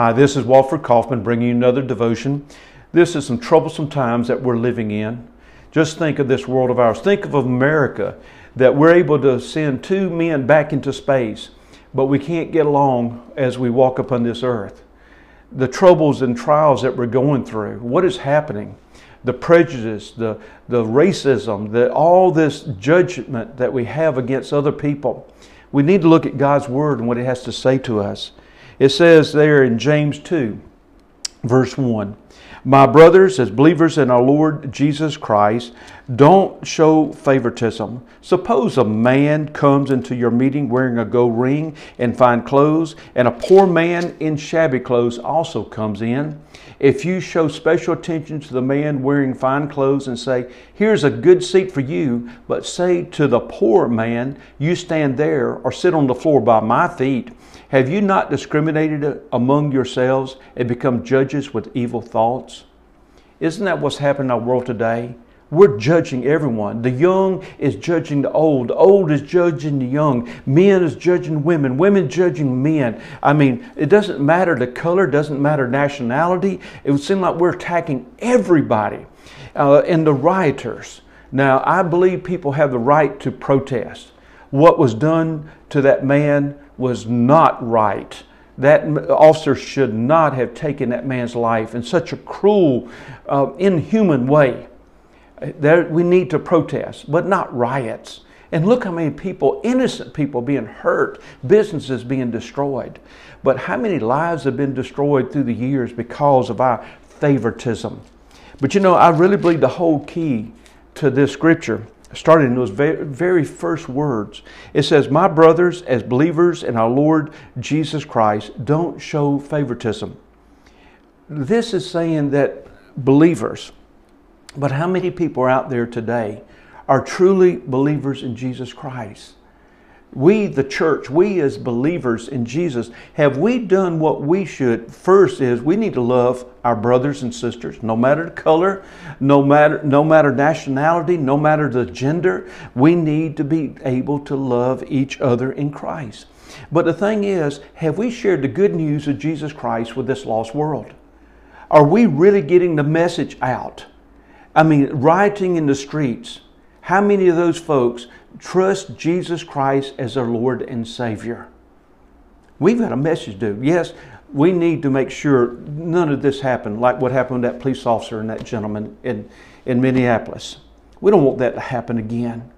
Hi, this is Walford Kaufman bringing you another devotion. This is some troublesome times that we're living in. Just think of this world of ours. Think of America that we're able to send two men back into space, but we can't get along as we walk upon this earth. The troubles and trials that we're going through, what is happening? The prejudice, the, the racism, the, all this judgment that we have against other people. We need to look at God's Word and what it has to say to us. It says there in James 2, verse 1 My brothers, as believers in our Lord Jesus Christ, don't show favoritism. Suppose a man comes into your meeting wearing a gold ring and fine clothes, and a poor man in shabby clothes also comes in. If you show special attention to the man wearing fine clothes and say, Here's a good seat for you, but say to the poor man, You stand there or sit on the floor by my feet, have you not discriminated among yourselves and become judges with evil thoughts? Isn't that what's happening in our world today? We're judging everyone. The young is judging the old. The old is judging the young. Men is judging women. Women judging men. I mean, it doesn't matter the color, doesn't matter nationality. It would seem like we're attacking everybody. Uh, and the rioters. Now, I believe people have the right to protest. What was done to that man was not right. That officer should not have taken that man's life in such a cruel, uh, inhuman way. There, we need to protest, but not riots. And look how many people, innocent people, being hurt, businesses being destroyed. But how many lives have been destroyed through the years because of our favoritism? But you know, I really believe the whole key to this scripture started in those very first words. It says, My brothers, as believers in our Lord Jesus Christ, don't show favoritism. This is saying that believers, but how many people are out there today are truly believers in Jesus Christ? We, the church, we as believers in Jesus, have we done what we should? First is we need to love our brothers and sisters, no matter the color, no matter, no matter nationality, no matter the gender. We need to be able to love each other in Christ. But the thing is, have we shared the good news of Jesus Christ with this lost world? Are we really getting the message out? I mean, rioting in the streets. How many of those folks trust Jesus Christ as their Lord and Savior. We've got a message to. Yes, we need to make sure none of this happened, like what happened to that police officer and that gentleman in, in Minneapolis. We don't want that to happen again.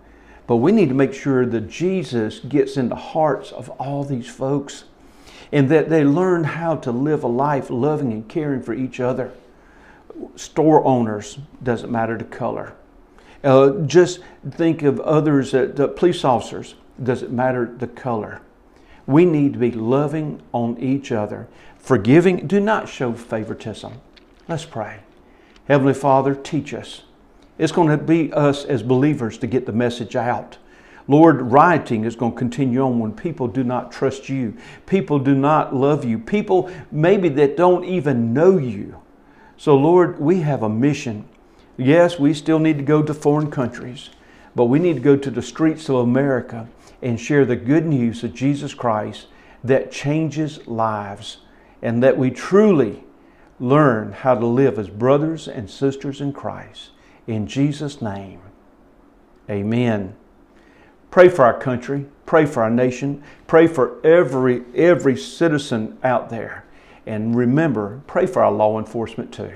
But we need to make sure that Jesus gets in the hearts of all these folks and that they learn how to live a life loving and caring for each other. Store owners, doesn't matter the color. Uh, just think of others, the police officers. Does it matter the color? We need to be loving on each other, forgiving. Do not show favoritism. Let's pray. Heavenly Father, teach us. It's going to be us as believers to get the message out. Lord, rioting is going to continue on when people do not trust you. People do not love you. People maybe that don't even know you. So, Lord, we have a mission Yes, we still need to go to foreign countries, but we need to go to the streets of America and share the good news of Jesus Christ that changes lives and that we truly learn how to live as brothers and sisters in Christ. In Jesus' name, amen. Pray for our country, pray for our nation, pray for every, every citizen out there. And remember, pray for our law enforcement too.